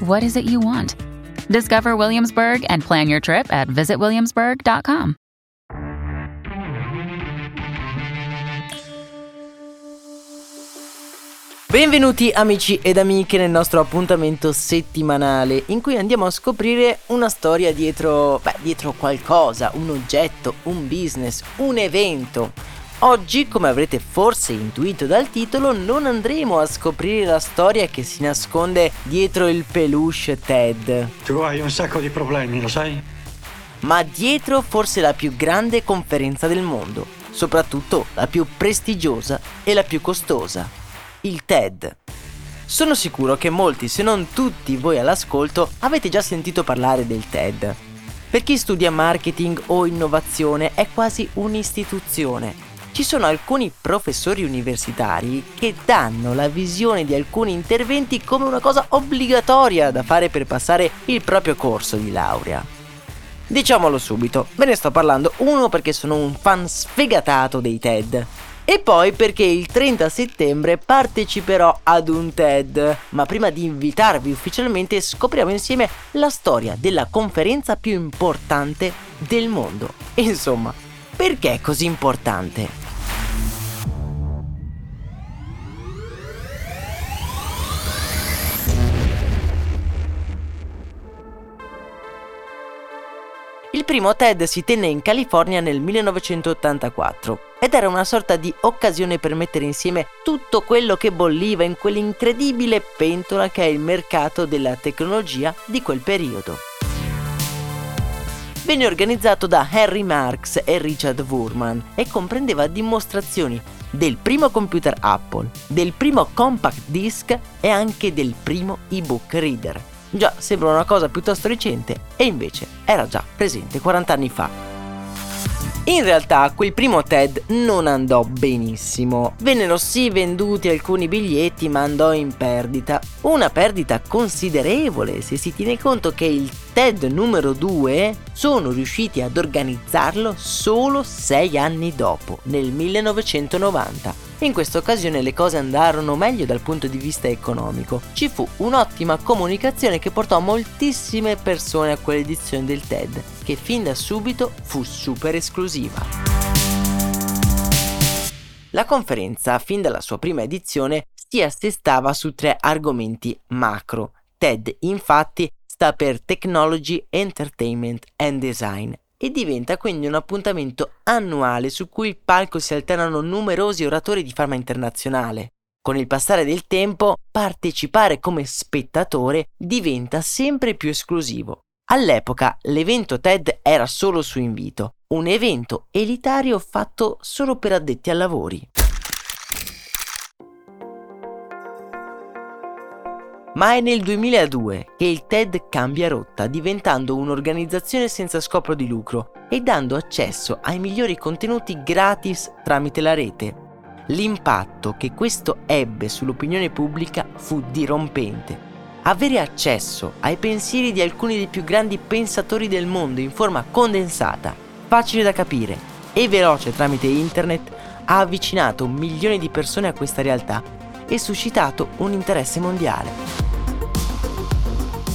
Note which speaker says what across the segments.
Speaker 1: what is it you want? Discover Williamsburg and plan your trip at visitwilliamsburg.com.
Speaker 2: Benvenuti amici ed amiche nel nostro appuntamento settimanale in cui andiamo a scoprire una storia dietro, beh, dietro qualcosa, un oggetto, un business, un evento. Oggi, come avrete forse intuito dal titolo, non andremo a scoprire la storia che si nasconde dietro il peluche Ted,
Speaker 3: Tu hai un sacco di problemi, lo sai?
Speaker 2: ma dietro forse la più grande conferenza del mondo, soprattutto la più prestigiosa e la più costosa, il TED. Sono sicuro che molti, se non tutti voi all'ascolto, avete già sentito parlare del TED. Per chi studia marketing o innovazione è quasi un'istituzione. Ci sono alcuni professori universitari che danno la visione di alcuni interventi come una cosa obbligatoria da fare per passare il proprio corso di laurea. Diciamolo subito, ve ne sto parlando uno perché sono un fan sfegatato dei TED. E poi perché il 30 settembre parteciperò ad un TED. Ma prima di invitarvi ufficialmente scopriamo insieme la storia della conferenza più importante del mondo. Insomma, perché è così importante? Il primo TED si tenne in California nel 1984 ed era una sorta di occasione per mettere insieme tutto quello che bolliva in quell'incredibile pentola che è il mercato della tecnologia di quel periodo. Venne organizzato da Harry Marks e Richard Wurman e comprendeva dimostrazioni del primo computer Apple, del primo compact disc e anche del primo ebook reader. Già, sembra una cosa piuttosto recente e invece era già presente 40 anni fa. In realtà quel primo TED non andò benissimo. Vennero sì venduti alcuni biglietti ma andò in perdita. Una perdita considerevole se si tiene conto che il TED numero 2 sono riusciti ad organizzarlo solo 6 anni dopo, nel 1990. In questa occasione le cose andarono meglio dal punto di vista economico. Ci fu un'ottima comunicazione che portò moltissime persone a quell'edizione del TED, che fin da subito fu super esclusiva. La conferenza, fin dalla sua prima edizione, si assestava su tre argomenti macro. TED, infatti, sta per Technology, Entertainment and Design e diventa quindi un appuntamento annuale su cui il palco si alternano numerosi oratori di fama internazionale. Con il passare del tempo, partecipare come spettatore diventa sempre più esclusivo. All'epoca l'evento TED era solo su invito, un evento elitario fatto solo per addetti ai lavori. Ma è nel 2002 che il TED cambia rotta diventando un'organizzazione senza scopo di lucro e dando accesso ai migliori contenuti gratis tramite la rete. L'impatto che questo ebbe sull'opinione pubblica fu dirompente. Avere accesso ai pensieri di alcuni dei più grandi pensatori del mondo in forma condensata, facile da capire e veloce tramite internet ha avvicinato milioni di persone a questa realtà e suscitato un interesse mondiale.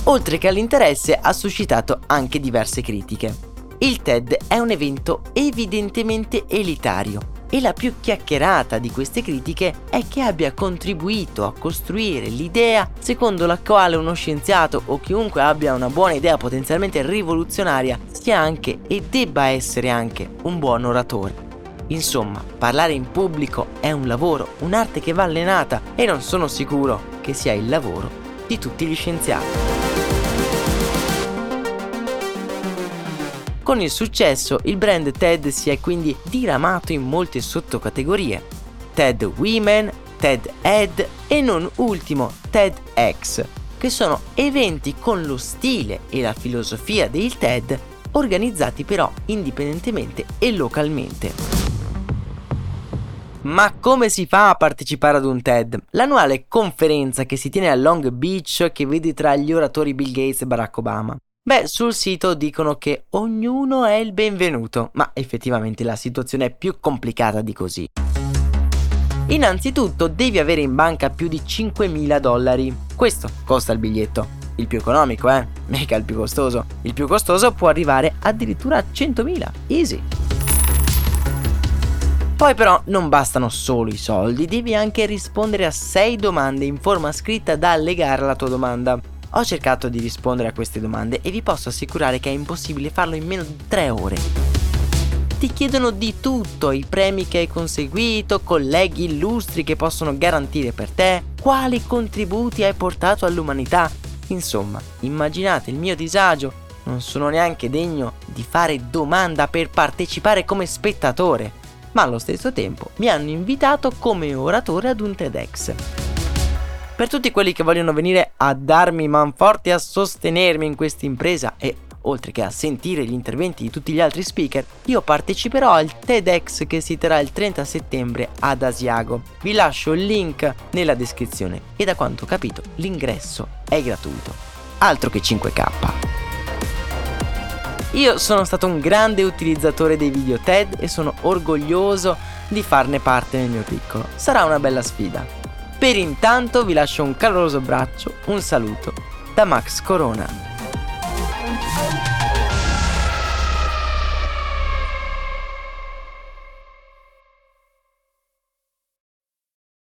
Speaker 2: Oltre che all'interesse ha suscitato anche diverse critiche. Il TED è un evento evidentemente elitario e la più chiacchierata di queste critiche è che abbia contribuito a costruire l'idea secondo la quale uno scienziato o chiunque abbia una buona idea potenzialmente rivoluzionaria sia anche e debba essere anche un buon oratore. Insomma, parlare in pubblico è un lavoro, un'arte che va allenata e non sono sicuro che sia il lavoro di tutti gli scienziati. Con il successo il brand TED si è quindi diramato in molte sottocategorie. TED Women, TED Ed e non ultimo TEDx, che sono eventi con lo stile e la filosofia del TED organizzati però indipendentemente e localmente. Ma come si fa a partecipare ad un TED? L'annuale conferenza che si tiene a Long Beach che vede tra gli oratori Bill Gates e Barack Obama. Beh, sul sito dicono che ognuno è il benvenuto, ma effettivamente la situazione è più complicata di così. Innanzitutto devi avere in banca più di 5.000 dollari. Questo costa il biglietto. Il più economico, eh? Mica il più costoso. Il più costoso può arrivare addirittura a 100.000. Easy. Poi però non bastano solo i soldi, devi anche rispondere a 6 domande in forma scritta da allegare alla tua domanda. Ho cercato di rispondere a queste domande e vi posso assicurare che è impossibile farlo in meno di 3 ore. Ti chiedono di tutto, i premi che hai conseguito, colleghi illustri che possono garantire per te, quali contributi hai portato all'umanità. Insomma, immaginate il mio disagio, non sono neanche degno di fare domanda per partecipare come spettatore ma allo stesso tempo mi hanno invitato come oratore ad un TEDx. Per tutti quelli che vogliono venire a darmi manforte e a sostenermi in questa impresa e oltre che a sentire gli interventi di tutti gli altri speaker, io parteciperò al TEDx che si terrà il 30 settembre ad Asiago. Vi lascio il link nella descrizione e da quanto ho capito l'ingresso è gratuito. Altro che 5k. Io sono stato un grande utilizzatore dei video TED e sono orgoglioso di farne parte nel mio piccolo. Sarà una bella sfida. Per intanto vi lascio un caloroso braccio, un saluto da Max Corona.